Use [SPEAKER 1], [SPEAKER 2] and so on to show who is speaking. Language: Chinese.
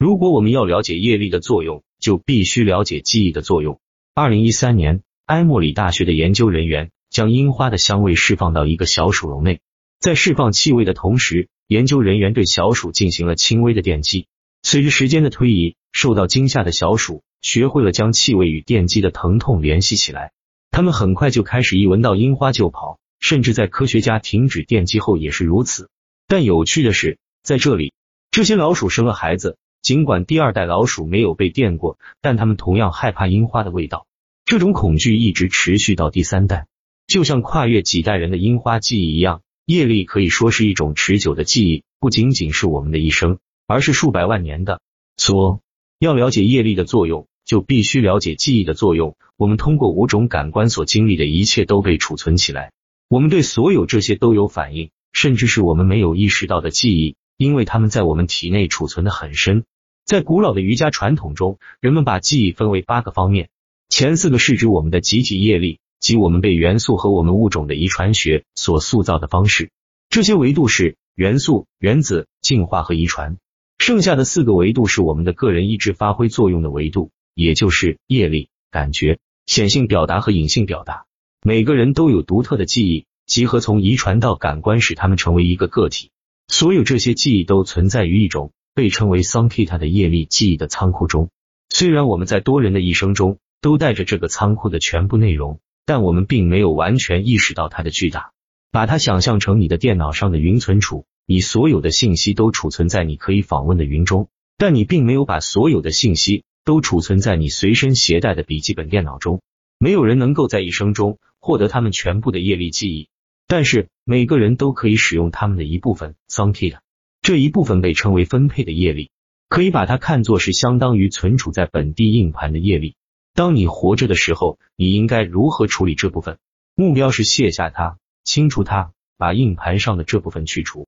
[SPEAKER 1] 如果我们要了解业力的作用，就必须了解记忆的作用。二零一三年，埃默里大学的研究人员将樱花的香味释放到一个小鼠笼内，在释放气味的同时，研究人员对小鼠进行了轻微的电击。随着时间的推移，受到惊吓的小鼠学会了将气味与电击的疼痛联系起来，它们很快就开始一闻到樱花就跑，甚至在科学家停止电击后也是如此。但有趣的是，在这里，这些老鼠生了孩子。尽管第二代老鼠没有被电过，但它们同样害怕樱花的味道。这种恐惧一直持续到第三代，就像跨越几代人的樱花记忆一样。业力可以说是一种持久的记忆，不仅仅是我们的一生，而是数百万年的。说要了解业力的作用，就必须了解记忆的作用。我们通过五种感官所经历的一切都被储存起来，我们对所有这些都有反应，甚至是我们没有意识到的记忆。因为它们在我们体内储存的很深，在古老的瑜伽传统中，人们把记忆分为八个方面，前四个是指我们的集体业力，即我们被元素和我们物种的遗传学所塑造的方式。这些维度是元素、原子、进化和遗传。剩下的四个维度是我们的个人意志发挥作用的维度，也就是业力、感觉、显性表达和隐性表达。每个人都有独特的记忆，集合从遗传到感官，使他们成为一个个体。所有这些记忆都存在于一种被称为 Sankita 的业力记忆的仓库中。虽然我们在多人的一生中都带着这个仓库的全部内容，但我们并没有完全意识到它的巨大。把它想象成你的电脑上的云存储，你所有的信息都储存在你可以访问的云中，但你并没有把所有的信息都储存在你随身携带的笔记本电脑中。没有人能够在一生中获得他们全部的业力记忆。但是每个人都可以使用他们的一部分 s a n k i t 这一部分被称为分配的业力，可以把它看作是相当于存储在本地硬盘的业力。当你活着的时候，你应该如何处理这部分？目标是卸下它，清除它，把硬盘上的这部分去除。